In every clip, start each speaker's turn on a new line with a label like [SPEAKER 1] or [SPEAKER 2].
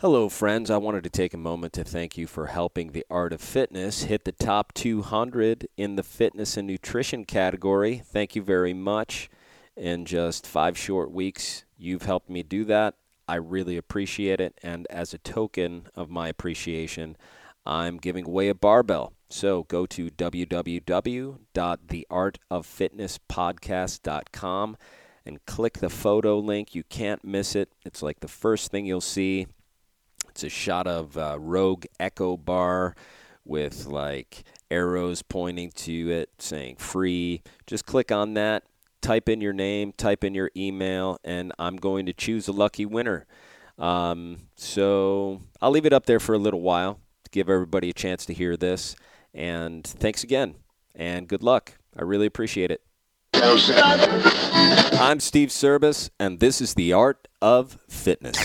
[SPEAKER 1] Hello, friends. I wanted to take a moment to thank you for helping the art of fitness hit the top 200 in the fitness and nutrition category. Thank you very much. In just five short weeks, you've helped me do that. I really appreciate it. And as a token of my appreciation, I'm giving away a barbell. So go to www.theartoffitnesspodcast.com and click the photo link. You can't miss it. It's like the first thing you'll see. It's a shot of uh, Rogue Echo Bar with like arrows pointing to it saying free. Just click on that, type in your name, type in your email, and I'm going to choose a lucky winner. Um, so I'll leave it up there for a little while to give everybody a chance to hear this. And thanks again, and good luck. I really appreciate it. I'm Steve Service, and this is the Art of Fitness.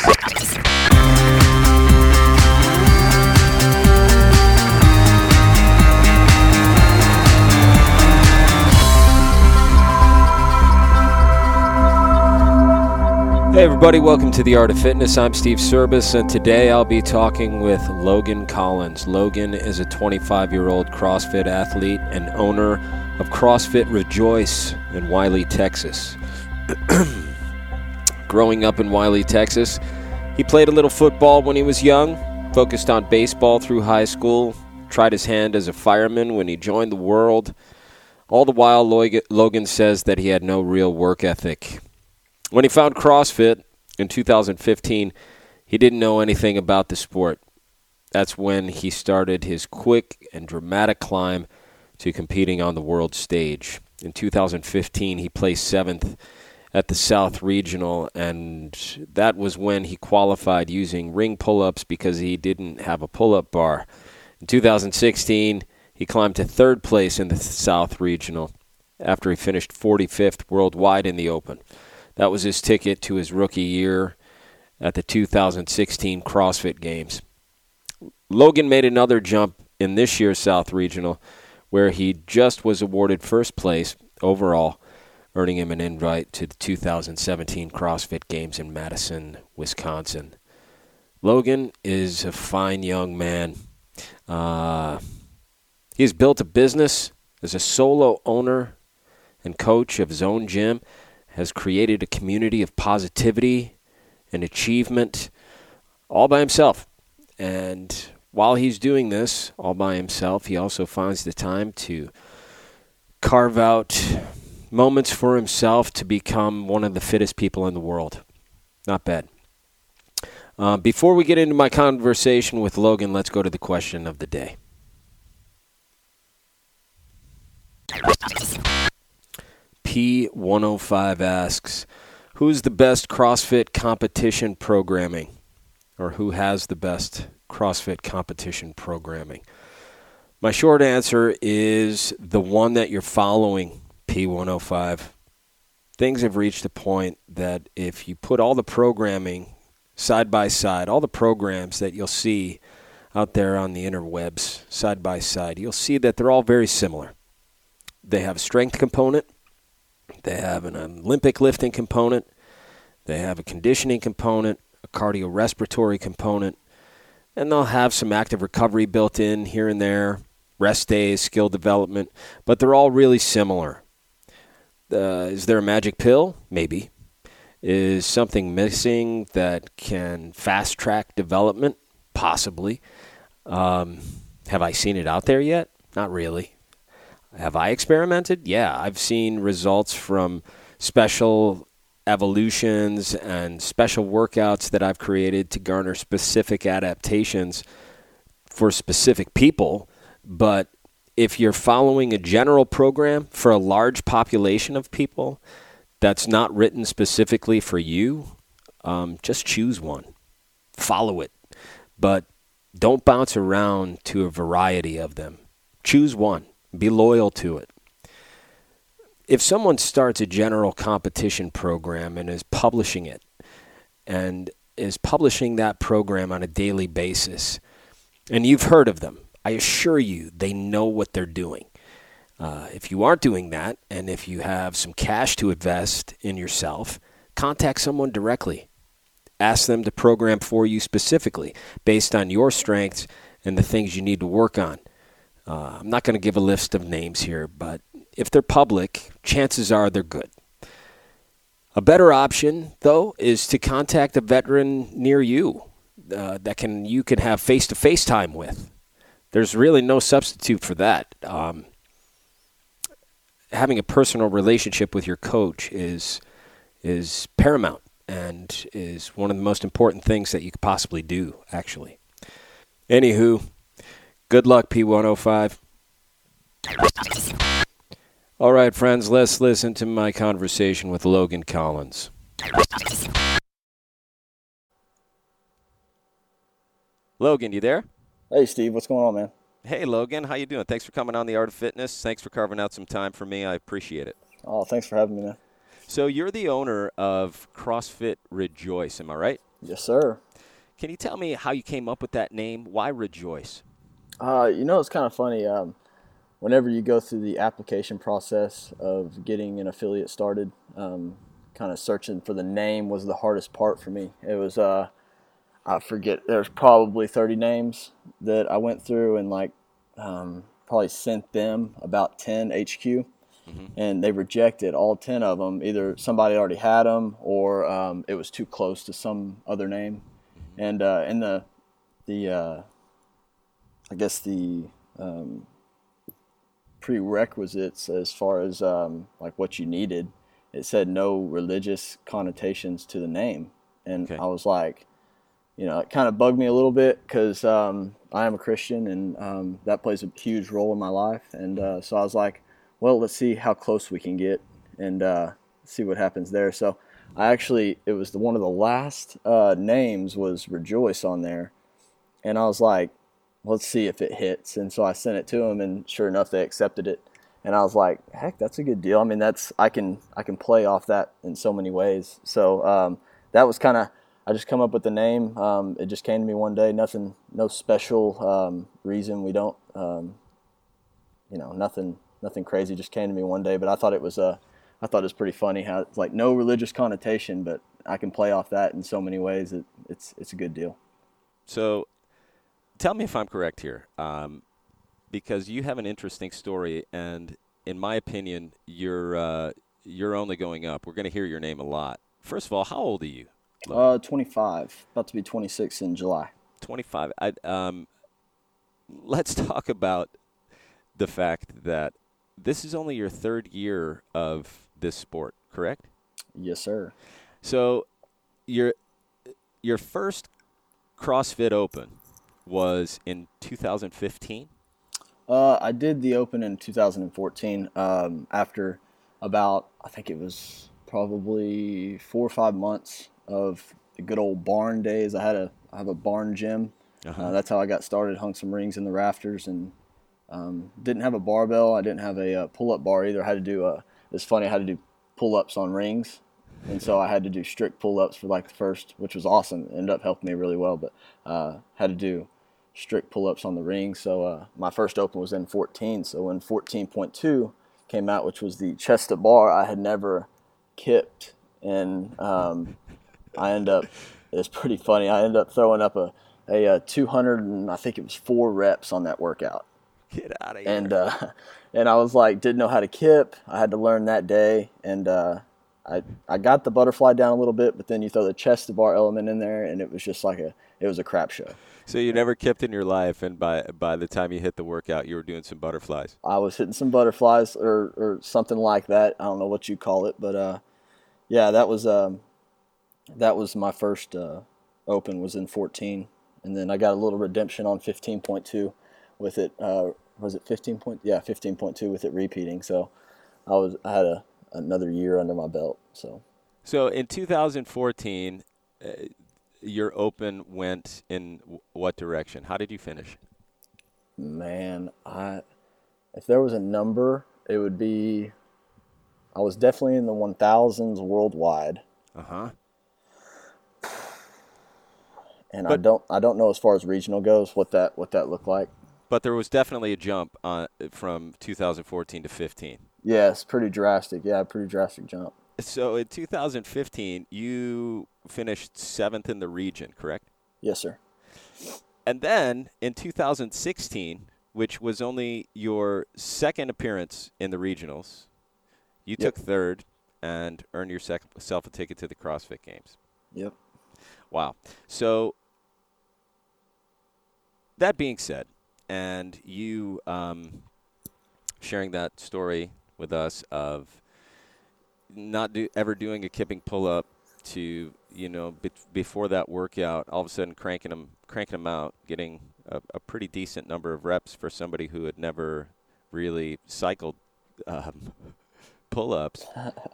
[SPEAKER 1] Hey, everybody, welcome to the Art of Fitness. I'm Steve Service, and today I'll be talking with Logan Collins. Logan is a 25 year old CrossFit athlete and owner of CrossFit Rejoice in Wylie, Texas. Growing up in Wylie, Texas, he played a little football when he was young, focused on baseball through high school, tried his hand as a fireman when he joined the world. All the while, Logan says that he had no real work ethic. When he found CrossFit in 2015, he didn't know anything about the sport. That's when he started his quick and dramatic climb to competing on the world stage. In 2015, he placed seventh at the South Regional, and that was when he qualified using ring pull ups because he didn't have a pull up bar. In 2016, he climbed to third place in the South Regional after he finished 45th worldwide in the Open. That was his ticket to his rookie year at the 2016 CrossFit Games. Logan made another jump in this year's South Regional, where he just was awarded first place overall, earning him an invite to the 2017 CrossFit Games in Madison, Wisconsin. Logan is a fine young man. Uh, he's built a business as a solo owner and coach of his own gym has created a community of positivity and achievement all by himself. And while he's doing this all by himself, he also finds the time to carve out moments for himself to become one of the fittest people in the world. Not bad. Uh, before we get into my conversation with Logan, let's go to the question of the day. P105 asks, Who's the best CrossFit competition programming? Or who has the best CrossFit competition programming? My short answer is the one that you're following, P105. Things have reached a point that if you put all the programming side by side, all the programs that you'll see out there on the interwebs side by side, you'll see that they're all very similar. They have a strength component, they have an Olympic lifting component. They have a conditioning component, a cardiorespiratory component, and they'll have some active recovery built in here and there, rest days, skill development, but they're all really similar. Uh, is there a magic pill? Maybe. Is something missing that can fast track development? Possibly. Um, have I seen it out there yet? Not really. Have I experimented? Yeah, I've seen results from special evolutions and special workouts that I've created to garner specific adaptations for specific people. But if you're following a general program for a large population of people that's not written specifically for you, um, just choose one, follow it. But don't bounce around to a variety of them. Choose one. Be loyal to it. If someone starts a general competition program and is publishing it and is publishing that program on a daily basis, and you've heard of them, I assure you they know what they're doing. Uh, if you aren't doing that, and if you have some cash to invest in yourself, contact someone directly. ask them to program for you specifically based on your strengths and the things you need to work on. Uh, I'm not going to give a list of names here, but if they're public, chances are they're good. A better option, though, is to contact a veteran near you uh, that can you can have face to face time with. There's really no substitute for that. Um, having a personal relationship with your coach is is paramount and is one of the most important things that you could possibly do. Actually, anywho, good luck, P105. All right, friends, let's listen to my conversation with Logan Collins. Logan, you there?
[SPEAKER 2] Hey, Steve, what's going on, man?
[SPEAKER 1] Hey, Logan, how you doing? Thanks for coming on the Art of Fitness. Thanks for carving out some time for me. I appreciate it.
[SPEAKER 2] Oh, thanks for having me, man.
[SPEAKER 1] So you're the owner of CrossFit Rejoice, am I right?
[SPEAKER 2] Yes, sir.
[SPEAKER 1] Can you tell me how you came up with that name? Why Rejoice?
[SPEAKER 2] Uh, you know, it's kind of funny. Um, whenever you go through the application process of getting an affiliate started, um, kind of searching for the name was the hardest part for me. It was, uh, I forget, there's probably 30 names that I went through and like um, probably sent them about 10 HQ. Mm-hmm. And they rejected all 10 of them. Either somebody already had them or um, it was too close to some other name. Mm-hmm. And uh, in the, the uh, I guess the um, prerequisites as far as um, like what you needed. It said no religious connotations to the name, and okay. I was like, you know, it kind of bugged me a little bit because um, I am a Christian, and um, that plays a huge role in my life. And uh, so I was like, well, let's see how close we can get and uh, see what happens there. So I actually, it was the, one of the last uh, names was Rejoice on there, and I was like, let's see if it hits. And so I sent it to them, and sure enough, they accepted it. And I was like, heck, that's a good deal. I mean, that's I can I can play off that in so many ways. So um, that was kind of I just come up with the name. Um, it just came to me one day. Nothing, no special um, reason. We don't, um, you know, nothing nothing crazy. Just came to me one day. But I thought it was uh, I thought it was pretty funny how it's like no religious connotation, but I can play off that in so many ways. It, it's it's a good deal.
[SPEAKER 1] So tell me if I'm correct here, um, because you have an interesting story, and in my opinion, you're uh, you're only going up. We're going to hear your name a lot. First of all, how old are you?
[SPEAKER 2] Uh, 25, about to be 26 in July.
[SPEAKER 1] 25. I, um, let's talk about the fact that this is only your third year of this sport, correct?
[SPEAKER 2] Yes, sir.
[SPEAKER 1] So, your your first CrossFit Open was in 2015?
[SPEAKER 2] Uh, I did the Open in 2014 um, after about, I think it was probably four or five months of the good old barn days. I had a, I have a barn gym. Uh-huh. Uh, that's how I got started. Hung some rings in the rafters and um, didn't have a barbell. I didn't have a, uh, pull-up bar either. I had to do a. It's funny. I had to do pull-ups on rings, and so I had to do strict pull-ups for like the first, which was awesome. It ended up helping me really well. But uh, had to do strict pull-ups on the ring. So uh, my first open was in 14. So when 14.2 came out, which was the chest to bar, I had never kipped, and um, I end up. It's pretty funny. I ended up throwing up a a, a 200 and I think it was four reps on that workout.
[SPEAKER 1] Get out of here.
[SPEAKER 2] And uh, and I was like, didn't know how to kip. I had to learn that day, and uh, I I got the butterfly down a little bit, but then you throw the chest to bar element in there, and it was just like a it was a crap show.
[SPEAKER 1] So you never kipped in your life, and by by the time you hit the workout, you were doing some butterflies.
[SPEAKER 2] I was hitting some butterflies or or something like that. I don't know what you call it, but uh, yeah, that was um, that was my first uh, open was in 14, and then I got a little redemption on 15.2 with it. Uh, was it 15 point? Yeah, 15.2 with it repeating. So I was I had a another year under my belt. So.
[SPEAKER 1] So in 2014. Uh, your open went in what direction? How did you finish?
[SPEAKER 2] Man, I if there was a number, it would be I was definitely in the 1000s worldwide.
[SPEAKER 1] Uh-huh.
[SPEAKER 2] And but, I don't I don't know as far as regional goes what that what that looked like.
[SPEAKER 1] But there was definitely a jump on, from 2014 to 15.
[SPEAKER 2] Yes, pretty drastic. Yeah, pretty drastic jump.
[SPEAKER 1] So in 2015, you finished seventh in the region, correct?
[SPEAKER 2] Yes, sir.
[SPEAKER 1] And then in 2016, which was only your second appearance in the regionals, you yep. took third and earned yourself a ticket to the CrossFit Games.
[SPEAKER 2] Yep.
[SPEAKER 1] Wow. So that being said, and you um, sharing that story with us of not do, ever doing a kipping pull up to you know be, before that workout, all of a sudden cranking them cranking them out, getting a, a pretty decent number of reps for somebody who had never really cycled um, pull-ups.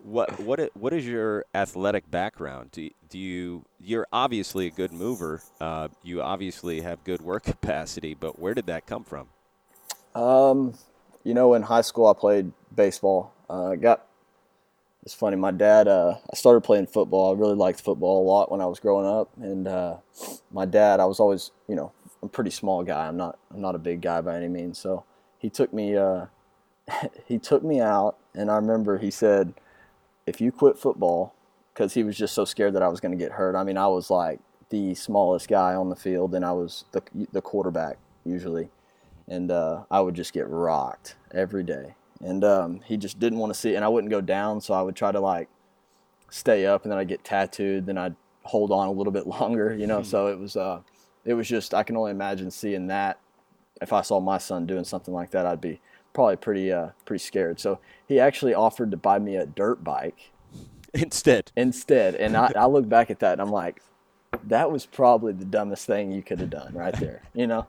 [SPEAKER 1] what what what is your athletic background? Do do you you're obviously a good mover. Uh, you obviously have good work capacity, but where did that come from?
[SPEAKER 2] Um, you know, in high school I played baseball. Uh, got it's funny. My dad, uh, I started playing football. I really liked football a lot when I was growing up, and uh, my dad, I was always, you know, I'm a pretty small guy. I'm not, I'm not a big guy by any means. So he took me, uh, he took me out, and I remember he said, "If you quit football," because he was just so scared that I was going to get hurt. I mean, I was like the smallest guy on the field, and I was the the quarterback usually, and uh, I would just get rocked every day and um, he just didn't want to see it. And I wouldn't go down, so I would try to like stay up, and then I'd get tattooed. Then I'd hold on a little bit longer, you know. So it was uh, it was just I can only imagine seeing that. If I saw my son doing something like that, I'd be probably pretty uh, pretty scared. So he actually offered to buy me a dirt bike
[SPEAKER 1] instead.
[SPEAKER 2] Instead, and I, I look back at that and I'm like, that was probably the dumbest thing you could have done right there. You know,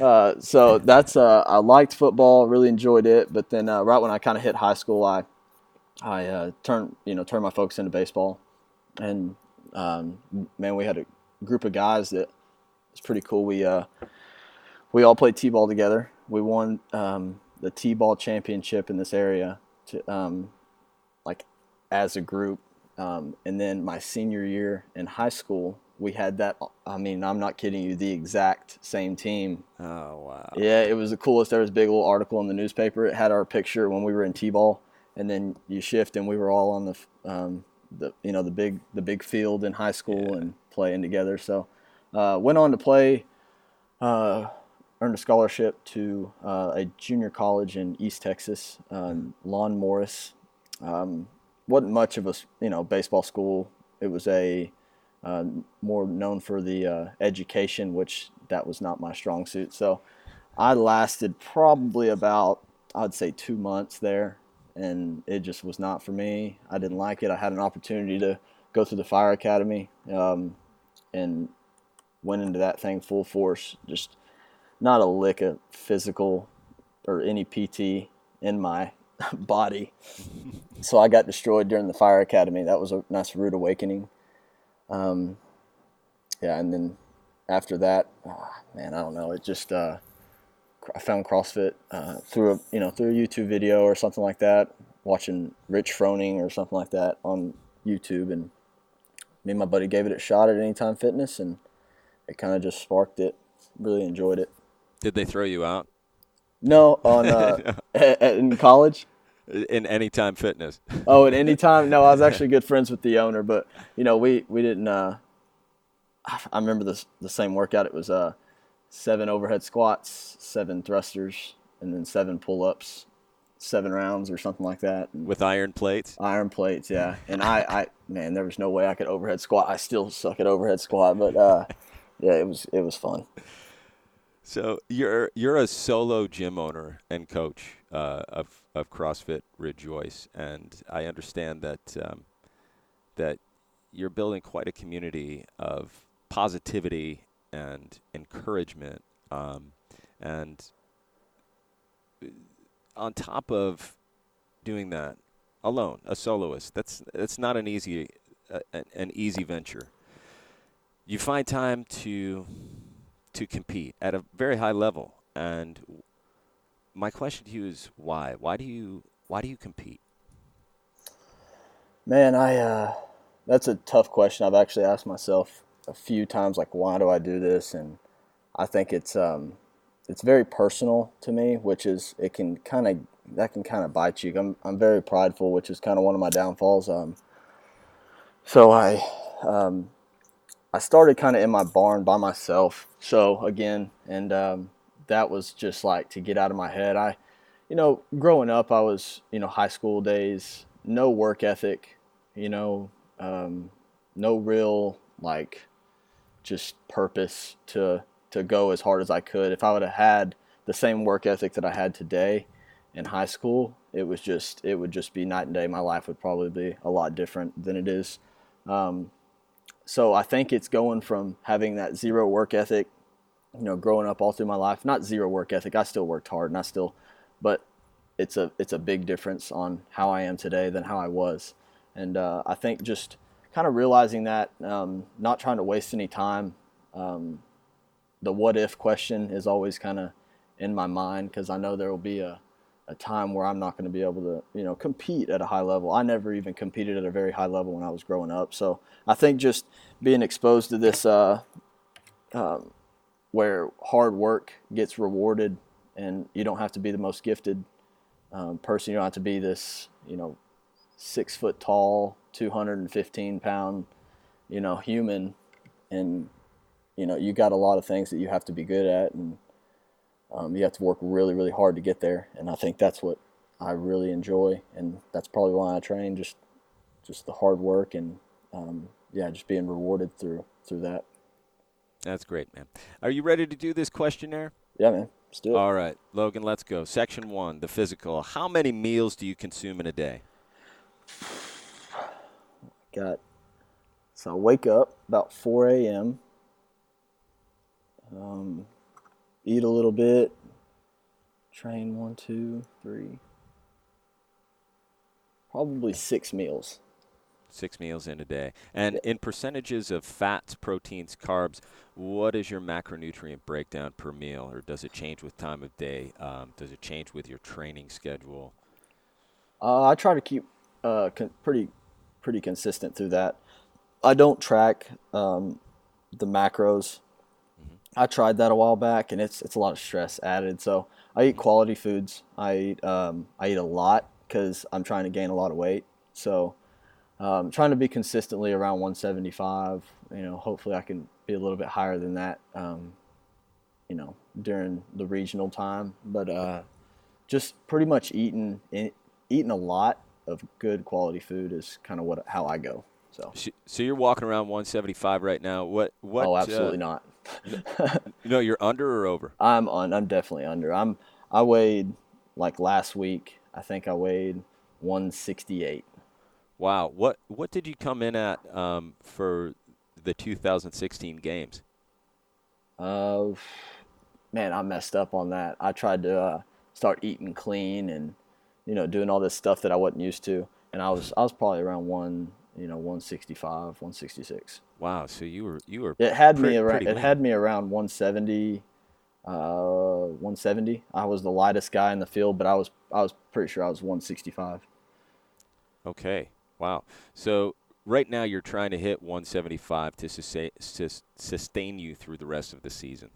[SPEAKER 2] uh, so that's uh, I liked football, really enjoyed it, but then uh, right when I kind of hit high school, I I uh, turned you know turned my focus into baseball, and um, man, we had a group of guys that was pretty cool. We uh, we all played t-ball together. We won um, the t-ball championship in this area, to, um, like as a group. Um, and then my senior year in high school, we had that. I mean, I'm not kidding you. The exact same team.
[SPEAKER 1] Oh wow!
[SPEAKER 2] Yeah, it was the coolest. There was a big little article in the newspaper. It had our picture when we were in t-ball, and then you shift, and we were all on the um, the you know the big the big field in high school yeah. and playing together. So uh, went on to play. Uh, earned a scholarship to uh, a junior college in East Texas, um, Lon Morris. Um, wasn't much of a you know baseball school. It was a uh, more known for the uh, education, which that was not my strong suit. So I lasted probably about, I'd say, two months there, and it just was not for me. I didn't like it. I had an opportunity to go through the fire academy um, and went into that thing full force. Just not a lick of physical or any PT in my body. so I got destroyed during the fire academy. That was a nice rude awakening. Um, yeah, and then after that, oh, man, I don't know. It just uh, I found CrossFit uh, through a you know through a YouTube video or something like that, watching Rich Froning or something like that on YouTube, and me and my buddy gave it a shot at Anytime Fitness, and it kind of just sparked it. Really enjoyed it.
[SPEAKER 1] Did they throw you out?
[SPEAKER 2] No, on uh, in college
[SPEAKER 1] in Anytime Fitness.
[SPEAKER 2] oh, at Anytime? No, I was actually good friends with the owner, but you know, we we didn't. Uh, I remember the the same workout. It was uh, seven overhead squats, seven thrusters, and then seven pull ups, seven rounds or something like that. And
[SPEAKER 1] with iron plates.
[SPEAKER 2] Iron plates, yeah. And I, I, man, there was no way I could overhead squat. I still suck at overhead squat, but uh, yeah, it was it was fun.
[SPEAKER 1] So you're you're a solo gym owner and coach uh, of of CrossFit Rejoice, and I understand that um, that you're building quite a community of positivity and encouragement, um, and on top of doing that alone, a soloist, that's that's not an easy uh, an easy venture. You find time to to compete at a very high level. And my question to you is why? Why do you why do you compete?
[SPEAKER 2] Man, I uh, that's a tough question. I've actually asked myself a few times, like, why do I do this? And I think it's um, it's very personal to me, which is it can kind of that can kind of bite you. I'm I'm very prideful, which is kind of one of my downfalls. Um, so I um, I started kind of in my barn by myself. So again, and um, that was just like to get out of my head. I, you know, growing up, I was you know high school days, no work ethic, you know, um, no real like just purpose to to go as hard as I could. If I would have had the same work ethic that I had today in high school, it was just it would just be night and day. My life would probably be a lot different than it is. Um, so I think it's going from having that zero work ethic, you know, growing up all through my life. Not zero work ethic. I still worked hard, and I still, but it's a it's a big difference on how I am today than how I was. And uh, I think just kind of realizing that, um, not trying to waste any time. Um, the what if question is always kind of in my mind because I know there will be a, a time where I'm not going to be able to, you know, compete at a high level. I never even competed at a very high level when I was growing up. So I think just being exposed to this, uh, um, where hard work gets rewarded and you don't have to be the most gifted um, person. You don't have to be this, you know, six foot tall, 215 pound, you know, human. And, you know, you got a lot of things that you have to be good at and um, you have to work really, really hard to get there. And I think that's what I really enjoy. And that's probably why I train just, just the hard work and, um, yeah, just being rewarded through, through that.
[SPEAKER 1] That's great, man. Are you ready to do this questionnaire?
[SPEAKER 2] Yeah, man. Let's do it.
[SPEAKER 1] All right, Logan, let's go. Section one, the physical. How many meals do you consume in a day?
[SPEAKER 2] Got so I wake up about 4 a.m. Um, eat a little bit. Train one, two, three. Probably six meals.
[SPEAKER 1] Six meals in a day. And in percentages of fats, proteins, carbs, what is your macronutrient breakdown per meal? Or does it change with time of day? Um, does it change with your training schedule?
[SPEAKER 2] Uh, I try to keep uh, con- pretty pretty consistent through that. I don't track um, the macros. I tried that a while back, and it's it's a lot of stress added. So I eat quality foods. I eat um, I eat a lot because I'm trying to gain a lot of weight. So um, trying to be consistently around 175. You know, hopefully I can be a little bit higher than that. Um, you know, during the regional time, but uh, just pretty much eating eating a lot of good quality food is kind of what how I go. So,
[SPEAKER 1] so you're walking around 175 right now. What? What?
[SPEAKER 2] Oh, absolutely uh, not.
[SPEAKER 1] you know, you're under or over?
[SPEAKER 2] I'm on. I'm definitely under. I'm. I weighed like last week. I think I weighed 168.
[SPEAKER 1] Wow. What What did you come in at um, for the 2016 games?
[SPEAKER 2] Uh, man, I messed up on that. I tried to uh, start eating clean and you know, doing all this stuff that I wasn't used to. And I was I was probably around one, you know, 165, 166.
[SPEAKER 1] Wow, so you were you were
[SPEAKER 2] It had me around it had me around 170 uh 170. I was the lightest guy in the field, but I was I was pretty sure I was 165.
[SPEAKER 1] Okay. Wow. So right now you're trying to hit 175 to sustain, sustain you through the rest of the season.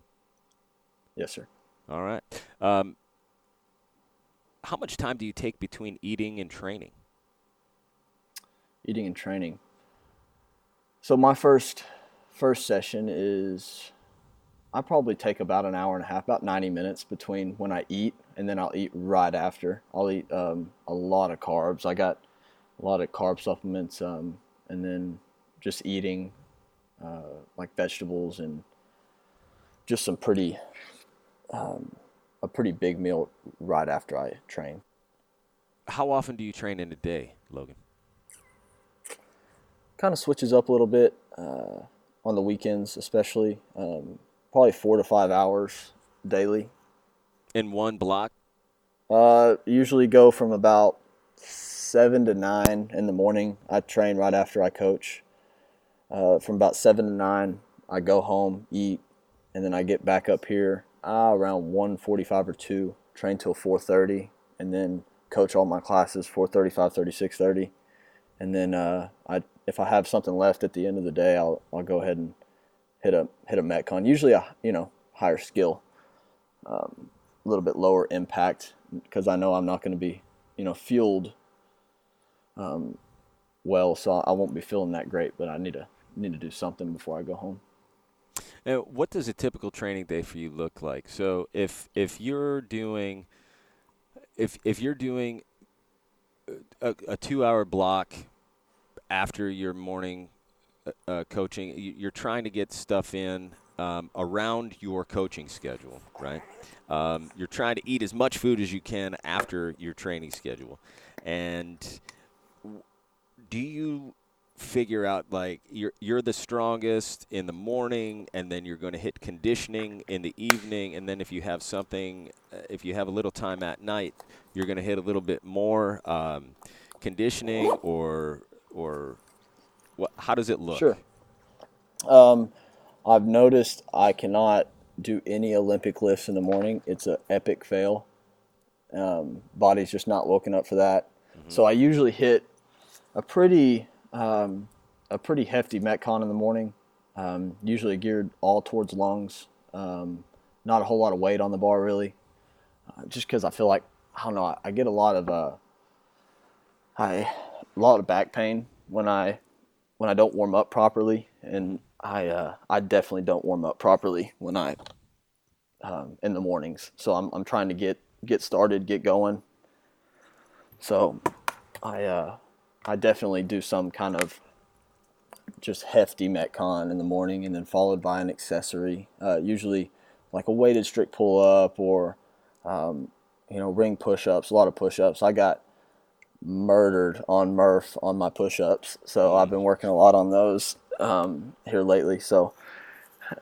[SPEAKER 2] Yes, sir.
[SPEAKER 1] All right. Um, how much time do you take between eating and training?
[SPEAKER 2] Eating and training. So my first first session is I probably take about an hour and a half, about 90 minutes between when I eat and then I'll eat right after. I'll eat um, a lot of carbs. I got a lot of carb supplements um, and then just eating uh, like vegetables and just some pretty um, a pretty big meal right after I train.
[SPEAKER 1] How often do you train in a day, Logan?
[SPEAKER 2] Kind of switches up a little bit uh, on the weekends, especially. Um, probably four to five hours daily.
[SPEAKER 1] In one block?
[SPEAKER 2] Uh, usually go from about seven to nine in the morning. I train right after I coach. Uh, from about seven to nine, I go home, eat, and then I get back up here uh, around 1:45 or 2, train till 4:30, and then coach all my classes 4:35, 36, 30, and then uh, I if I have something left at the end of the day, I'll I'll go ahead and hit a hit a metcon. Usually a you know higher skill, um, a little bit lower impact because I know I'm not going to be you know fueled um, well, so I won't be feeling that great. But I need to need to do something before I go home.
[SPEAKER 1] And what does a typical training day for you look like? So if if you're doing if if you're doing a, a two hour block after your morning uh, uh coaching, you're trying to get stuff in um, around your coaching schedule, right? Um, you're trying to eat as much food as you can after your training schedule, and do you figure out like you're you're the strongest in the morning and then you're going to hit conditioning in the evening and then if you have something uh, if you have a little time at night you're going to hit a little bit more um, conditioning or or what how does it look
[SPEAKER 2] sure um, i've noticed i cannot do any olympic lifts in the morning it's an epic fail um, body's just not woken up for that mm-hmm. so i usually hit a pretty um, a pretty hefty metcon in the morning, um, usually geared all towards lungs. Um, not a whole lot of weight on the bar really, uh, just because I feel like I don't know. I, I get a lot of uh, I a lot of back pain when I when I don't warm up properly, and I uh, I definitely don't warm up properly when I um, in the mornings. So I'm I'm trying to get get started, get going. So I uh, I definitely do some kind of just hefty metcon in the morning, and then followed by an accessory, uh, usually like a weighted strict pull up or um, you know ring push ups. A lot of push ups. I got murdered on Murph on my push ups, so I've been working a lot on those um, here lately. So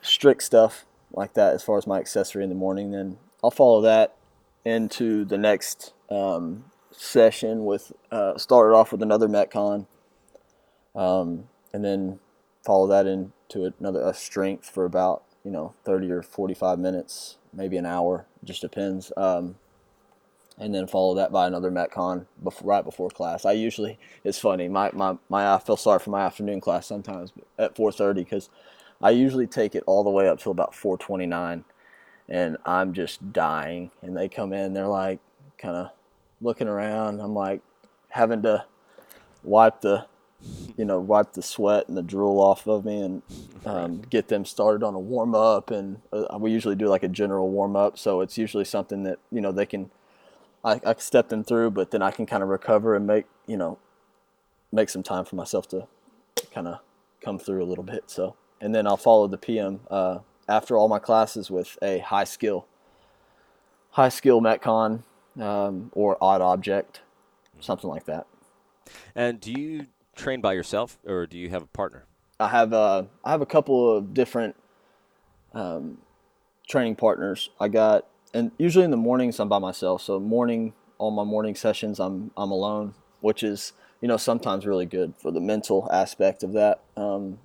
[SPEAKER 2] strict stuff like that as far as my accessory in the morning. Then I'll follow that into the next um, session with uh, started off with another metcon, um, and then follow that into another a strength for about you know 30 or 45 minutes, maybe an hour, just depends. Um, and then follow that by another metcon before, right before class. I usually it's funny my, my, my I feel sorry for my afternoon class sometimes at 4:30 because I usually take it all the way up till about 4:29, and I'm just dying. And they come in, they're like kind of looking around. I'm like having to wipe the, you know, wipe the sweat and the drool off of me and um, get them started on a warm up. And uh, we usually do like a general warm up, so it's usually something that you know they can, I, I step them through, but then I can kind of recover and make you know, make some time for myself to kind of come through a little bit. So and then I'll follow the PM uh, after all my classes with a high skill, high skill metcon um, or odd object, something like that.
[SPEAKER 1] And do you train by yourself, or do you have a partner?
[SPEAKER 2] I have a, uh, I have a couple of different um, training partners. I got, and usually in the mornings I'm by myself. So morning, all my morning sessions I'm I'm alone, which is you know sometimes really good for the mental aspect of that. Um,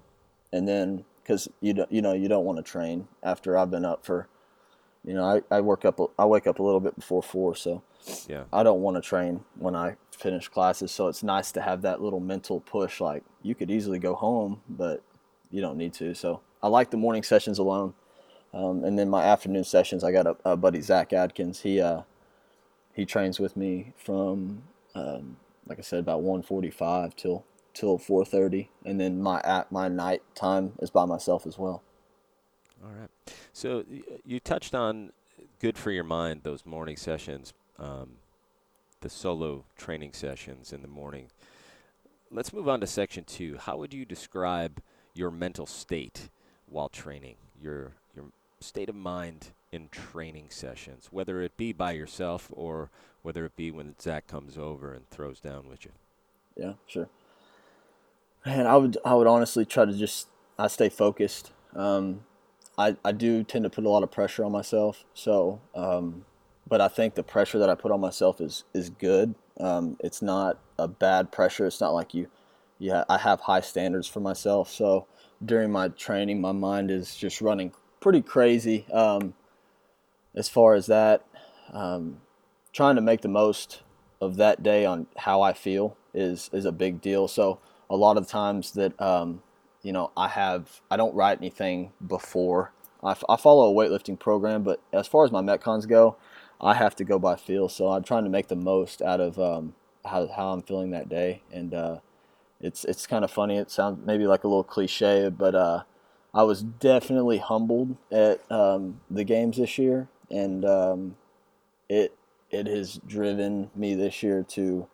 [SPEAKER 2] and then because you don't you know you don't want to train after I've been up for you know, I, I work up, I wake up a little bit before four, so yeah, I don't want to train when I finish classes. So it's nice to have that little mental push. Like you could easily go home, but you don't need to. So I like the morning sessions alone, um, and then my afternoon sessions. I got a, a buddy Zach Adkins. He uh, he trains with me from um, like I said about 1:45 till till 4:30, and then my at my night time is by myself as well.
[SPEAKER 1] All right. So you touched on good for your mind those morning sessions, um, the solo training sessions in the morning. Let's move on to section two. How would you describe your mental state while training? Your state of mind in training sessions, whether it be by yourself or whether it be when Zach comes over and throws down with you.
[SPEAKER 2] Yeah, sure. And I would I would honestly try to just I stay focused. Um, I, I do tend to put a lot of pressure on myself. So, um, but I think the pressure that I put on myself is is good. Um, it's not a bad pressure. It's not like you, yeah. I have high standards for myself. So during my training, my mind is just running pretty crazy. Um, as far as that, um, trying to make the most of that day on how I feel is is a big deal. So a lot of times that um, you know, I have I don't write anything before. I, I follow a weightlifting program, but as far as my metcons go, I have to go by feel. So I'm trying to make the most out of um, how how I'm feeling that day, and uh, it's it's kind of funny. It sounds maybe like a little cliche, but uh, I was definitely humbled at um, the games this year, and um, it it has driven me this year to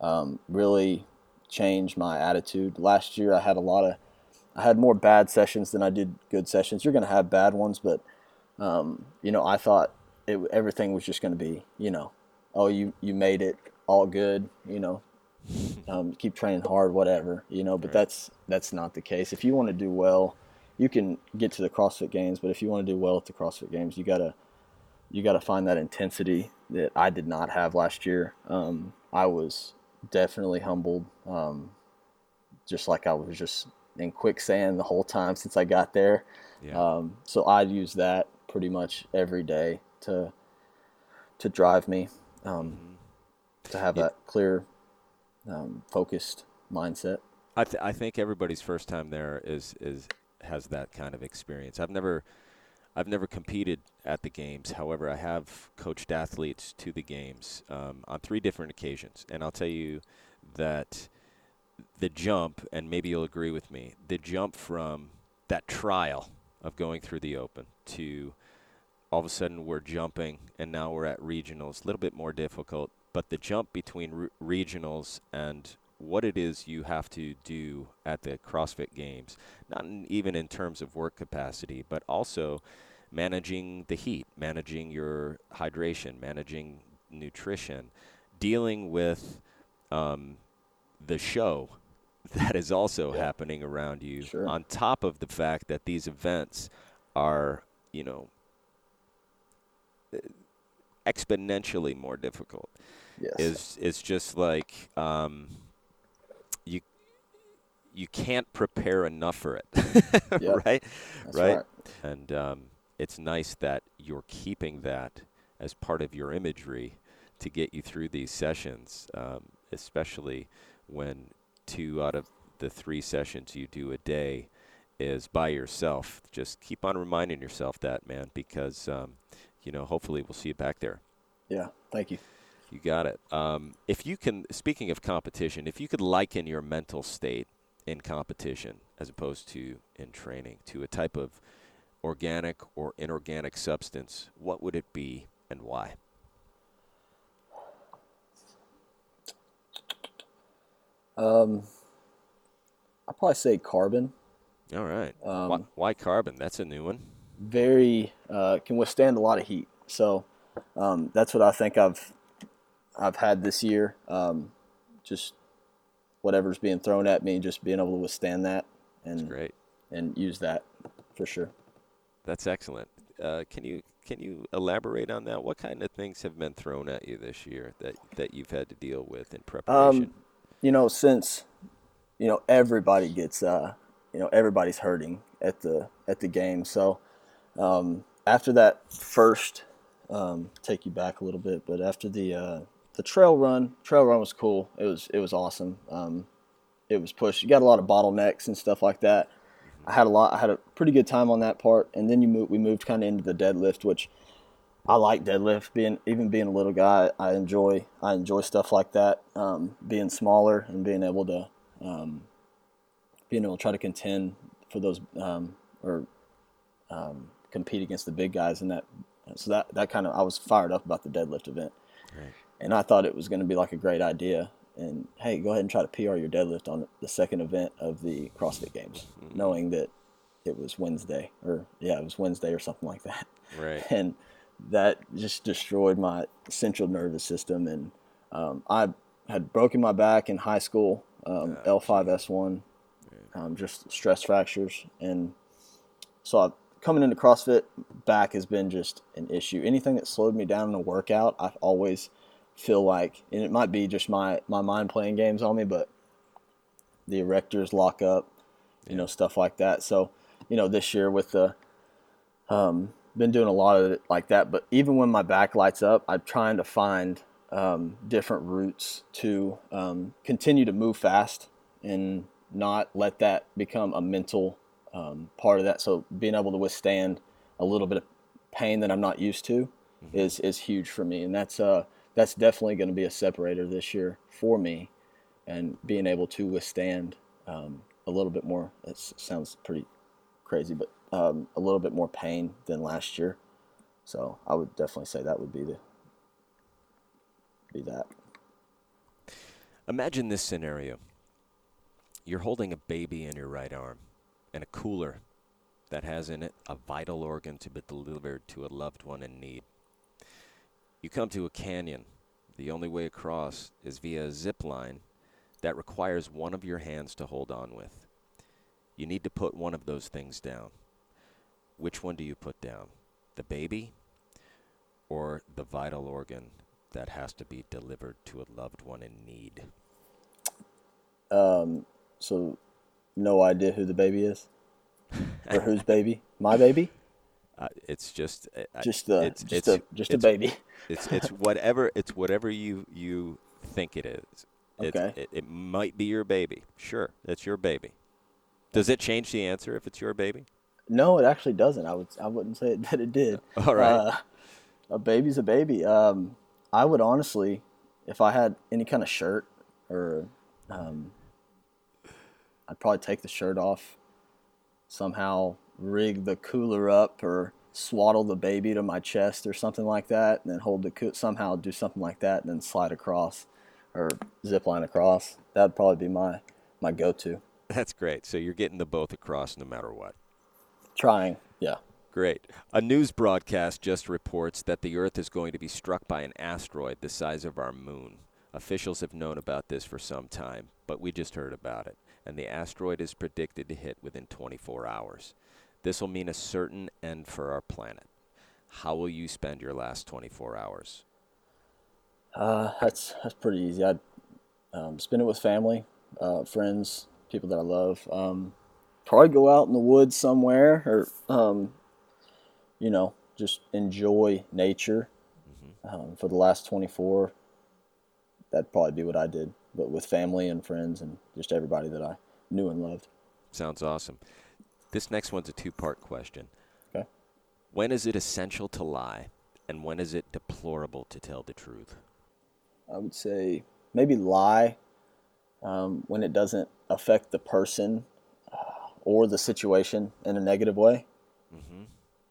[SPEAKER 2] um, really change my attitude. Last year, I had a lot of I had more bad sessions than I did good sessions. You're going to have bad ones, but um, you know, I thought it, everything was just going to be, you know, oh, you you made it all good, you know, um, keep training hard, whatever, you know. But that's that's not the case. If you want to do well, you can get to the CrossFit Games. But if you want to do well at the CrossFit Games, you gotta you gotta find that intensity that I did not have last year. Um, I was definitely humbled, um, just like I was just in quicksand the whole time since I got there. Yeah. Um, so I use that pretty much every day to to drive me um, mm-hmm. to have yeah. that clear, um, focused mindset.
[SPEAKER 1] I, th- I think everybody's first time there is is has that kind of experience. I've never I've never competed at the games. However, I have coached athletes to the games um, on three different occasions, and I'll tell you that the jump, and maybe you'll agree with me, the jump from that trial of going through the open to all of a sudden we're jumping and now we're at regionals, a little bit more difficult. But the jump between re- regionals and what it is you have to do at the CrossFit Games, not in, even in terms of work capacity, but also managing the heat, managing your hydration, managing nutrition, dealing with um, the show that is also yeah. happening around you, sure. on top of the fact that these events are, you know, exponentially more difficult.
[SPEAKER 2] Yes.
[SPEAKER 1] Is is just like um, you can't prepare enough for it, yep. right?
[SPEAKER 2] Right? right?
[SPEAKER 1] And um, it's nice that you're keeping that as part of your imagery to get you through these sessions, um, especially when two out of the three sessions you do a day is by yourself. Just keep on reminding yourself that, man, because um, you know, hopefully we'll see you back there.
[SPEAKER 2] Yeah, thank you.
[SPEAKER 1] You got it. Um, if you can, speaking of competition, if you could liken your mental state in competition as opposed to in training to a type of organic or inorganic substance, what would it be and why?
[SPEAKER 2] Um, I'd probably say carbon.
[SPEAKER 1] All right. Um, why, why carbon? That's a new one
[SPEAKER 2] very uh, can withstand a lot of heat. So um, that's what I think I've I've had this year. Um, just whatever's being thrown at me, just being able to withstand that and
[SPEAKER 1] great
[SPEAKER 2] and use that for sure.
[SPEAKER 1] That's excellent. Uh, can you can you elaborate on that? What kind of things have been thrown at you this year that that you've had to deal with in preparation? Um,
[SPEAKER 2] you know, since you know everybody gets uh, you know everybody's hurting at the at the game, so um, after that first, um, take you back a little bit, but after the uh, the trail run, trail run was cool. It was it was awesome. Um, it was pushed. You got a lot of bottlenecks and stuff like that. I had a lot. I had a pretty good time on that part, and then you we moved kind of into the deadlift, which I like deadlift. Being even being a little guy, I enjoy I enjoy stuff like that. Um, being smaller and being able to um, being able to try to contend for those um, or um, compete against the big guys in that. So that that kind of I was fired up about the deadlift event, right. And I thought it was going to be like a great idea. And hey, go ahead and try to PR your deadlift on the second event of the CrossFit Games, mm-hmm. knowing that it was Wednesday or yeah, it was Wednesday or something like that.
[SPEAKER 1] Right.
[SPEAKER 2] And that just destroyed my central nervous system, and um, I had broken my back in high school, um, L5S1, um, just stress fractures, and so I coming into CrossFit, back has been just an issue. Anything that slowed me down in a workout, I've always feel like, and it might be just my my mind playing games on me, but the erectors lock up, you know, stuff like that. So, you know, this year with the, um, been doing a lot of it like that. But even when my back lights up, I'm trying to find um, different routes to um, continue to move fast and not let that become a mental um, part of that. So being able to withstand a little bit of pain that I'm not used to mm-hmm. is is huge for me, and that's uh that's definitely going to be a separator this year for me. and being able to withstand um, a little bit more. That sounds pretty crazy, but um, a little bit more pain than last year. So I would definitely say that would be the be that.
[SPEAKER 1] Imagine this scenario. You're holding a baby in your right arm and a cooler that has in it a vital organ to be delivered to a loved one in need. You come to a canyon. The only way across is via a zip line that requires one of your hands to hold on with. You need to put one of those things down. Which one do you put down? The baby or the vital organ that has to be delivered to a loved one in need?
[SPEAKER 2] Um, so, no idea who the baby is, or whose baby? My baby.
[SPEAKER 1] Uh, it's just
[SPEAKER 2] uh, just a it's, just it's, a just a baby.
[SPEAKER 1] it's it's whatever it's whatever you you think it is. Okay. It, it might be your baby. Sure, it's your baby. Does it change the answer if it's your baby?
[SPEAKER 2] No, it actually doesn't. I would I wouldn't say that it did.
[SPEAKER 1] All right. Uh,
[SPEAKER 2] a baby's a baby. Um, I would honestly, if I had any kind of shirt or, um, I'd probably take the shirt off, somehow rig the cooler up or swaddle the baby to my chest or something like that, and then hold the co- somehow do something like that, and then slide across or zip line across. That'd probably be my my go-to.
[SPEAKER 1] That's great. So you're getting the both across no matter what.
[SPEAKER 2] Trying, yeah.
[SPEAKER 1] Great. A news broadcast just reports that the Earth is going to be struck by an asteroid the size of our moon. Officials have known about this for some time, but we just heard about it, and the asteroid is predicted to hit within 24 hours. This will mean a certain end for our planet. How will you spend your last 24 hours?
[SPEAKER 2] Uh, that's that's pretty easy. I'd um, spend it with family, uh, friends, people that I love. Um, probably go out in the woods somewhere, or um, you know, just enjoy nature. Mm-hmm. Um, for the last 24, that'd probably be what I did, but with family and friends and just everybody that I knew and loved.
[SPEAKER 1] Sounds awesome. This next one's a two part question.
[SPEAKER 2] Okay.
[SPEAKER 1] When is it essential to lie, and when is it deplorable to tell the truth?
[SPEAKER 2] I would say maybe lie um, when it doesn't affect the person uh, or the situation in a negative way. Mm-hmm.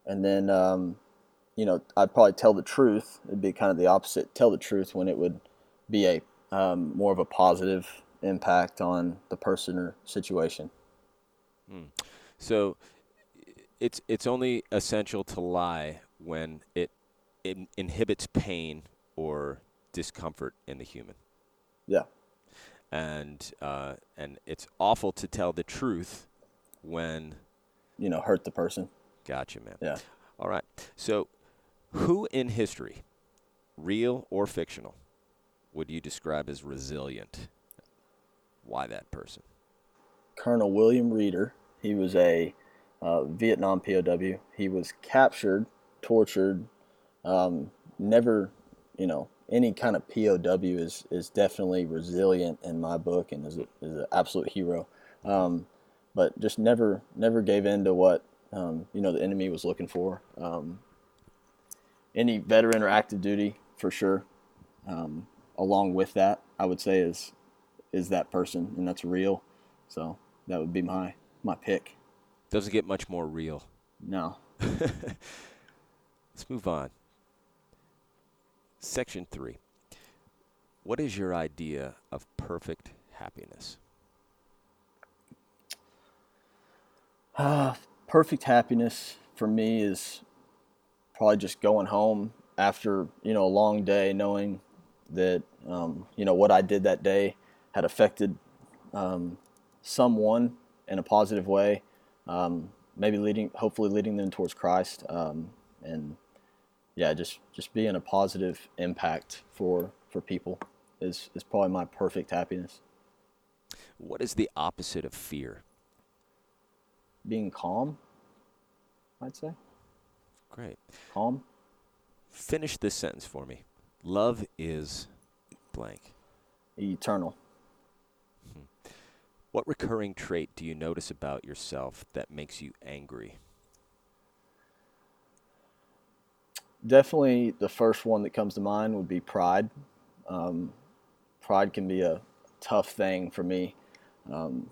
[SPEAKER 2] And then, um, you know, I'd probably tell the truth. It'd be kind of the opposite. Tell the truth when it would be a um, more of a positive impact on the person or situation.
[SPEAKER 1] Mm. So it's it's only essential to lie when it, it inhibits pain or discomfort in the human.
[SPEAKER 2] Yeah.
[SPEAKER 1] And uh, and it's awful to tell the truth when
[SPEAKER 2] you know hurt the person.
[SPEAKER 1] Gotcha, man.
[SPEAKER 2] Yeah.
[SPEAKER 1] All right. So, who in history, real or fictional, would you describe as resilient? Why that person?
[SPEAKER 2] Colonel William Reeder. He was a uh, Vietnam POW. He was captured, tortured, um, never, you know, any kind of POW is is definitely resilient in my book and is a, is an absolute hero. Um, but just never never gave in to what um, you know the enemy was looking for. Um, any veteran or active duty for sure. Um, along with that, I would say is is that person, and that's real. So that would be my my pick.
[SPEAKER 1] Doesn't get much more real.
[SPEAKER 2] No.
[SPEAKER 1] Let's move on. Section three. What is your idea of perfect happiness?
[SPEAKER 2] Uh, perfect happiness for me is probably just going home after you know a long day, knowing that um, you know what I did that day had affected um, someone in a positive way, um, maybe leading, hopefully leading them towards Christ, um, and yeah, just just being a positive impact for for people is is probably my perfect happiness.
[SPEAKER 1] What is the opposite of fear?
[SPEAKER 2] being calm, I'd say.
[SPEAKER 1] Great.
[SPEAKER 2] Calm.
[SPEAKER 1] Finish this sentence for me. Love is blank.
[SPEAKER 2] Eternal.
[SPEAKER 1] Hmm. What recurring trait do you notice about yourself that makes you angry?
[SPEAKER 2] Definitely the first one that comes to mind would be pride. Um, pride can be a, tough thing for me, um,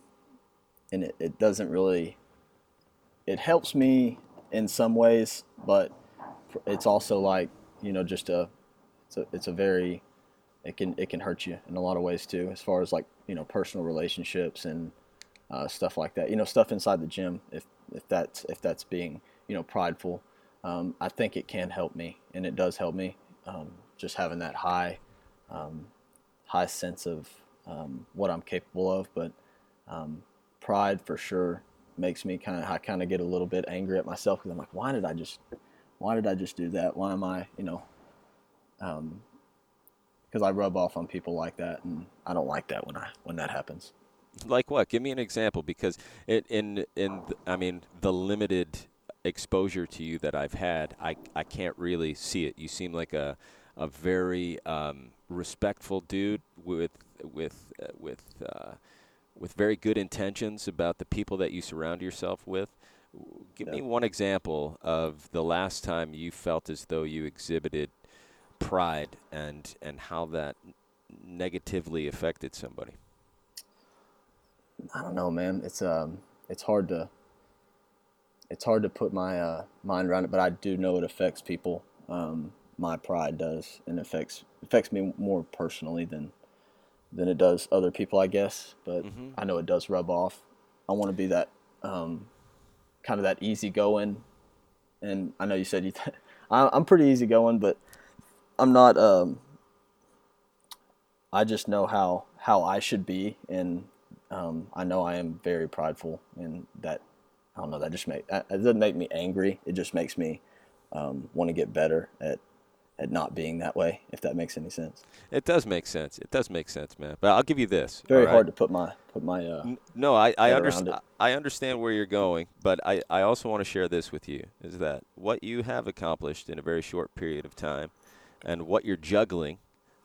[SPEAKER 2] and it, it doesn't really. It helps me in some ways, but it's also like you know just a it's a it's a very it can it can hurt you in a lot of ways too as far as like you know personal relationships and uh, stuff like that you know stuff inside the gym if if that's if that's being you know prideful um, I think it can help me and it does help me um, just having that high um, high sense of um, what I'm capable of but um, pride for sure makes me kind of I kind of get a little bit angry at myself because I'm like why did I just why did I just do that? Why am I, you know, um, because I rub off on people like that, and I don't like that when I when that happens.
[SPEAKER 1] Like what? Give me an example, because it in in I mean the limited exposure to you that I've had, I I can't really see it. You seem like a a very um, respectful dude with with uh, with uh, with very good intentions about the people that you surround yourself with. Give me one example of the last time you felt as though you exhibited pride and and how that negatively affected somebody.
[SPEAKER 2] I don't know, man. It's um, it's hard to it's hard to put my uh, mind around it, but I do know it affects people. Um, my pride does, and affects affects me more personally than than it does other people, I guess. But mm-hmm. I know it does rub off. I want to be that um, kind of that easy going. And I know you said you, th- I'm pretty easy going, but I'm not. Um, I just know how how I should be, and um, I know I am very prideful, and that I don't know. That just make it doesn't make me angry. It just makes me um, want to get better at at not being that way, if that makes any sense.
[SPEAKER 1] It does make sense. It does make sense, man. But I'll give you this.
[SPEAKER 2] Very right? hard to put my put my. Uh,
[SPEAKER 1] no, I I understand. I understand where you're going, but I I also want to share this with you. Is that what you have accomplished in a very short period of time, and what you're juggling,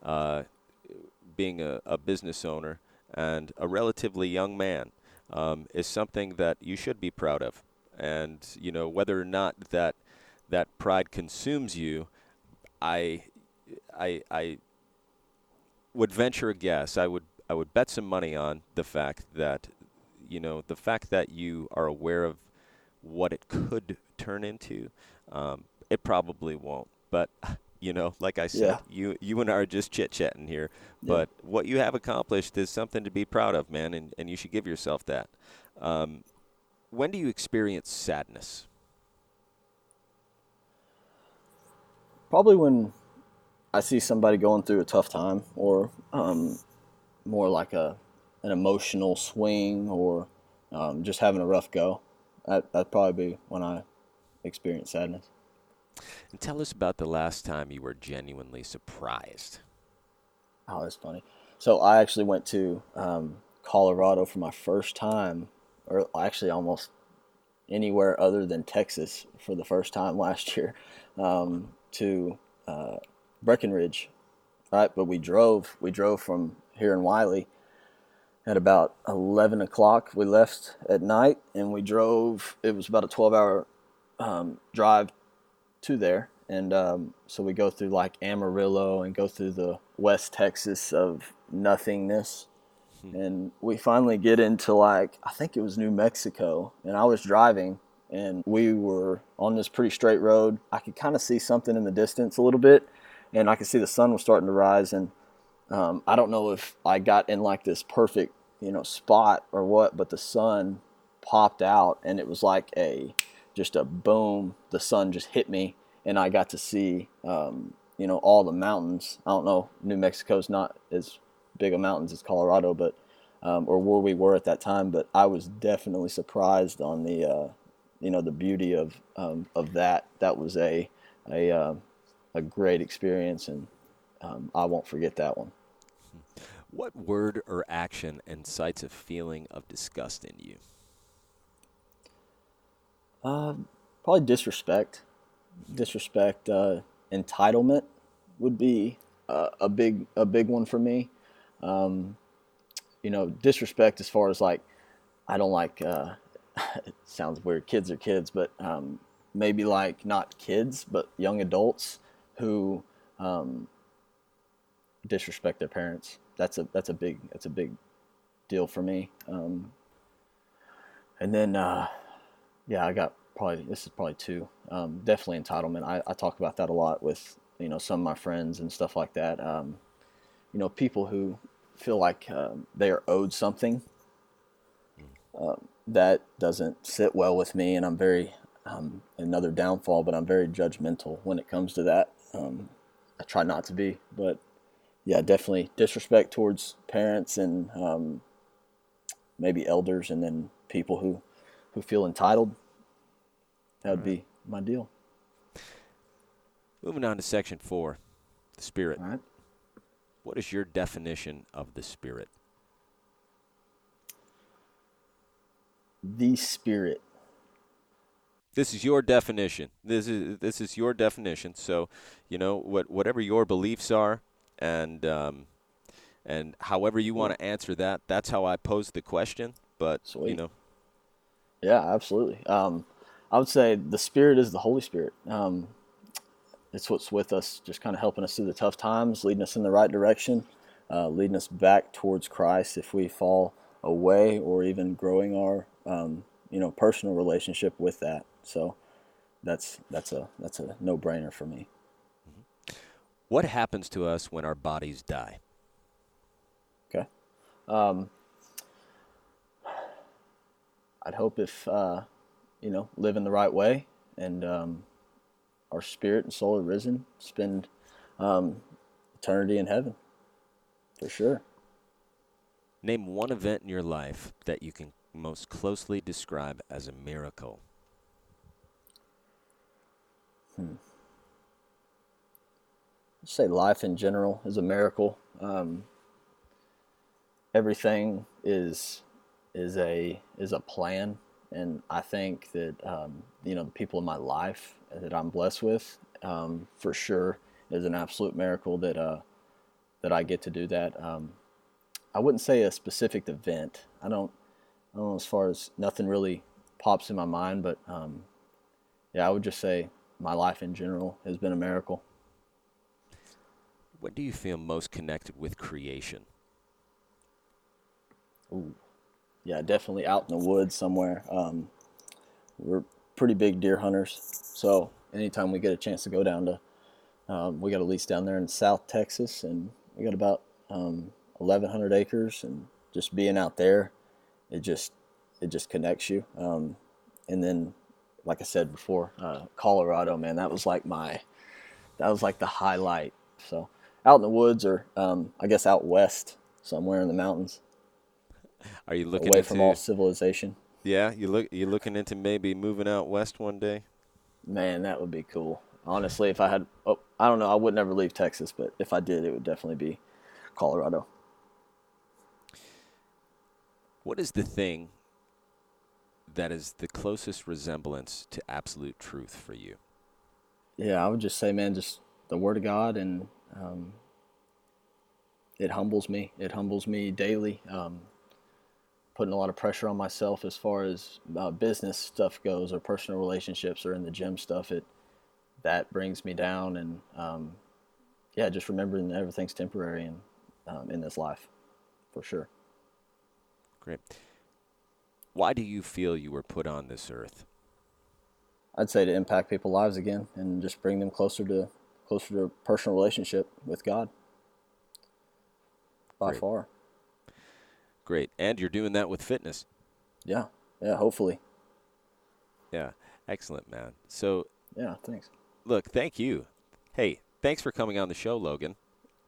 [SPEAKER 1] uh, being a, a business owner and a relatively young man, um, is something that you should be proud of. And you know whether or not that that pride consumes you I, I, I would venture a guess. I would, I would bet some money on the fact that, you know, the fact that you are aware of what it could turn into. Um, it probably won't, but you know, like I said, yeah. you you and I are just chit chatting here. Yeah. But what you have accomplished is something to be proud of, man, and, and you should give yourself that. Um, when do you experience sadness?
[SPEAKER 2] probably when I see somebody going through a tough time or um, more like a an emotional swing or um, just having a rough go. That, that'd probably be when I experience sadness.
[SPEAKER 1] And tell us about the last time you were genuinely surprised.
[SPEAKER 2] Oh, that's funny. So I actually went to um, Colorado for my first time, or actually almost anywhere other than Texas for the first time last year. Um, to uh, Breckenridge, right? But we drove. We drove from here in Wylie at about 11 o'clock. We left at night and we drove. It was about a 12 hour um, drive to there. And um, so we go through like Amarillo and go through the West Texas of nothingness. Hmm. And we finally get into like, I think it was New Mexico. And I was driving and we were on this pretty straight road. I could kind of see something in the distance a little bit, and I could see the sun was starting to rise. And um, I don't know if I got in like this perfect, you know, spot or what, but the sun popped out, and it was like a just a boom. The sun just hit me, and I got to see, um, you know, all the mountains. I don't know. New Mexico's not as big of mountains as Colorado, but um, or where we were at that time. But I was definitely surprised on the uh, you know the beauty of um, of that. That was a a uh, a great experience, and um, I won't forget that one.
[SPEAKER 1] What word or action incites a feeling of disgust in you?
[SPEAKER 2] Uh, probably disrespect. Disrespect, uh, entitlement would be uh, a big a big one for me. Um, you know, disrespect as far as like I don't like uh, it sounds weird. Kids are kids, but um, maybe like not kids, but young adults who um, disrespect their parents. that's a that's a big that's a big deal for me. Um, and then uh, yeah, I got probably this is probably two. Um, definitely entitlement. I, I talk about that a lot with you know some of my friends and stuff like that. Um, you know, people who feel like um, they are owed something. Uh, that doesn't sit well with me, and I'm very um, another downfall. But I'm very judgmental when it comes to that. Um, I try not to be, but yeah, definitely disrespect towards parents and um, maybe elders, and then people who who feel entitled. That would right. be my deal.
[SPEAKER 1] Moving on to section four, the spirit. What is your definition of the Spirit?
[SPEAKER 2] The Spirit.
[SPEAKER 1] This is your definition. This is this is your definition. So, you know what whatever your beliefs are, and um, and however you want to answer that, that's how I pose the question. But Sweet. you know,
[SPEAKER 2] yeah, absolutely. Um, I would say the Spirit is the Holy Spirit. Um, it's what's with us, just kind of helping us through the tough times, leading us in the right direction, uh, leading us back towards Christ if we fall away, or even growing our um, you know personal relationship with that. So that's that's a that's a no brainer for me.
[SPEAKER 1] Mm-hmm. What happens to us when our bodies die?
[SPEAKER 2] Okay. Um, I'd hope if uh, you know live in the right way and um, our spirit and soul are risen, spend um, eternity in heaven, for sure.
[SPEAKER 1] Name one event in your life that you can most closely describe as a miracle.
[SPEAKER 2] Hmm. I'd say life in general is a miracle. Um, everything is is a is a plan, and I think that um, you know the people in my life that I'm blessed with, um, for sure, is an absolute miracle that uh, that I get to do that. Um, I wouldn't say a specific event. I don't, I don't know as far as nothing really pops in my mind, but um, yeah, I would just say my life in general has been a miracle.
[SPEAKER 1] What do you feel most connected with creation?
[SPEAKER 2] Ooh, yeah, definitely out in the woods somewhere. Um, we're pretty big deer hunters, so anytime we get a chance to go down to, um, we got a lease down there in South Texas, and we got about um, 1,100 acres, and just being out there, it just it just connects you. Um, and then, like I said before, uh, Colorado, man, that was like my that was like the highlight. So out in the woods, or um, I guess out west somewhere in the mountains.
[SPEAKER 1] Are you looking
[SPEAKER 2] away
[SPEAKER 1] into,
[SPEAKER 2] from all civilization?
[SPEAKER 1] Yeah, you look you looking into maybe moving out west one day.
[SPEAKER 2] Man, that would be cool. Honestly, if I had, oh, I don't know, I would never leave Texas, but if I did, it would definitely be Colorado.
[SPEAKER 1] What is the thing that is the closest resemblance to absolute truth for you?
[SPEAKER 2] Yeah, I would just say, man, just the Word of God, and um, it humbles me. It humbles me daily. Um, putting a lot of pressure on myself as far as uh, business stuff goes or personal relationships or in the gym stuff it that brings me down and um, yeah just remembering that everything's temporary and um, in this life for sure.
[SPEAKER 1] Great. Why do you feel you were put on this earth?
[SPEAKER 2] I'd say to impact people's lives again and just bring them closer to closer to a personal relationship with god. By great. far
[SPEAKER 1] Great. And you're doing that with fitness.
[SPEAKER 2] Yeah. Yeah, hopefully.
[SPEAKER 1] Yeah. Excellent, man. So,
[SPEAKER 2] yeah, thanks.
[SPEAKER 1] Look, thank you. Hey, thanks for coming on the show, Logan.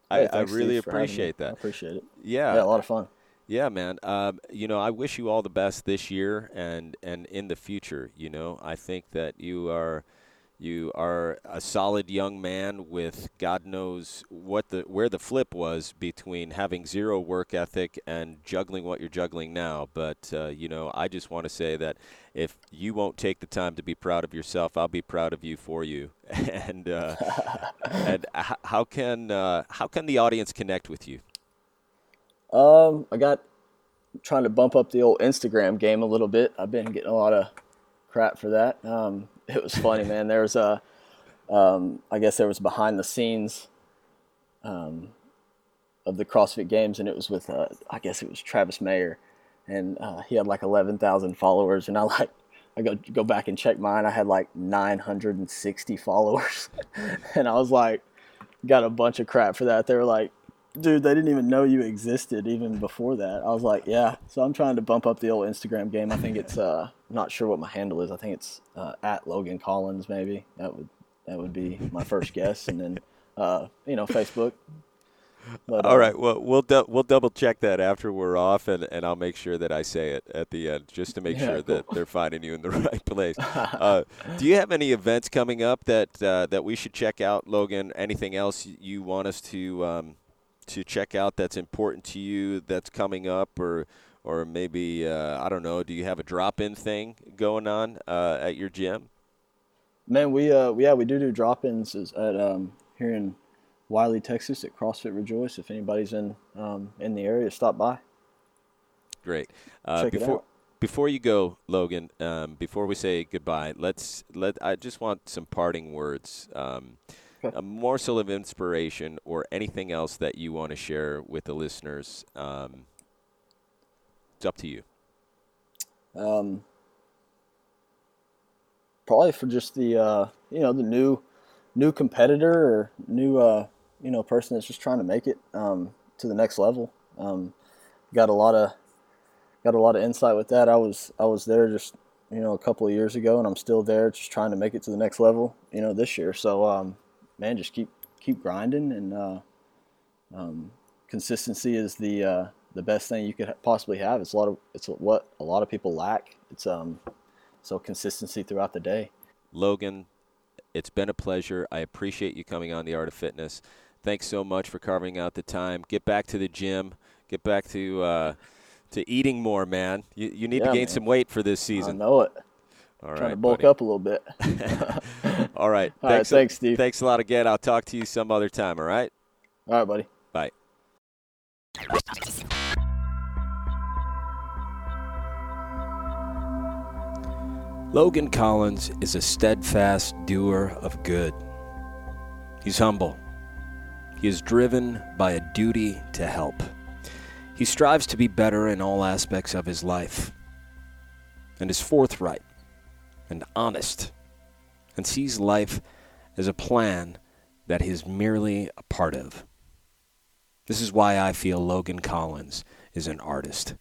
[SPEAKER 1] Hey, I, I, really appreciate that. I
[SPEAKER 2] appreciate it.
[SPEAKER 1] Yeah.
[SPEAKER 2] Yeah, a lot of fun.
[SPEAKER 1] Yeah, man. Um, you know, I wish you all the best this year and and in the future. You know, I think that you are you are a solid young man with God knows what the where the flip was between having zero work ethic and juggling what you're juggling now. But uh, you know, I just want to say that if you won't take the time to be proud of yourself, I'll be proud of you for you. and uh, and how can uh, how can the audience connect with you?
[SPEAKER 2] Um, I got trying to bump up the old Instagram game a little bit. I've been getting a lot of crap for that. Um, it was funny, man. There was a, um, I guess there was behind the scenes, um, of the CrossFit Games, and it was with uh, I guess it was Travis Mayer, and uh, he had like eleven thousand followers, and I like I go go back and check mine. I had like 960 followers, and I was like, got a bunch of crap for that. They were like, dude, they didn't even know you existed even before that. I was like, yeah. So I'm trying to bump up the old Instagram game. I think it's uh, not sure what my handle is. I think it's uh, at Logan Collins. Maybe that would that would be my first guess, and then uh, you know Facebook.
[SPEAKER 1] But, All uh, right. Well, we'll du- we'll double check that after we're off, and, and I'll make sure that I say it at the end, just to make yeah, sure cool. that they're finding you in the right place. Uh, do you have any events coming up that uh, that we should check out, Logan? Anything else you want us to um, to check out that's important to you that's coming up, or or maybe uh, I don't know. Do you have a drop-in thing going on uh, at your gym?
[SPEAKER 2] Man, we uh, yeah we do do drop-ins at um, here in Wylie, Texas at CrossFit Rejoice. If anybody's in um, in the area, stop by.
[SPEAKER 1] Great. Uh, Check before, it out. Before you go, Logan, um, before we say goodbye, let's let. I just want some parting words, um. a morsel of inspiration, or anything else that you want to share with the listeners. Um, it's up to you.
[SPEAKER 2] Um, probably for just the uh, you know the new new competitor or new uh, you know person that's just trying to make it um, to the next level. Um, got a lot of got a lot of insight with that. I was I was there just you know a couple of years ago, and I'm still there, just trying to make it to the next level. You know this year. So um, man, just keep keep grinding, and uh, um, consistency is the uh, the best thing you could possibly have. It's a lot of it's what a lot of people lack. It's um so consistency throughout the day.
[SPEAKER 1] Logan, it's been a pleasure. I appreciate you coming on the Art of Fitness. Thanks so much for carving out the time. Get back to the gym. Get back to uh, to eating more, man. You, you need yeah, to gain man. some weight for this season.
[SPEAKER 2] I know it. All right, Trying to bulk
[SPEAKER 1] buddy.
[SPEAKER 2] up a little bit.
[SPEAKER 1] all right.
[SPEAKER 2] All thanks, right, thanks, Steve.
[SPEAKER 1] Thanks a lot again. I'll talk to you some other time. All right.
[SPEAKER 2] All right, buddy.
[SPEAKER 1] Bye. Logan Collins is a steadfast doer of good. He's humble. He is driven by a duty to help. He strives to be better in all aspects of his life and is forthright and honest and sees life as a plan that he's merely a part of. This is why I feel Logan Collins is an artist.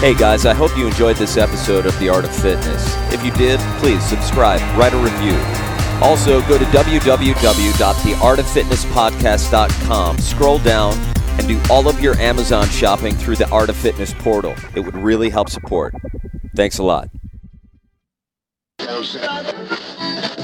[SPEAKER 1] Hey guys, I hope you enjoyed this episode of The Art of Fitness. If you did, please subscribe, write a review. Also, go to www.theartoffitnesspodcast.com, scroll down, and do all of your Amazon shopping through the Art of Fitness portal. It would really help support. Thanks a lot. Close.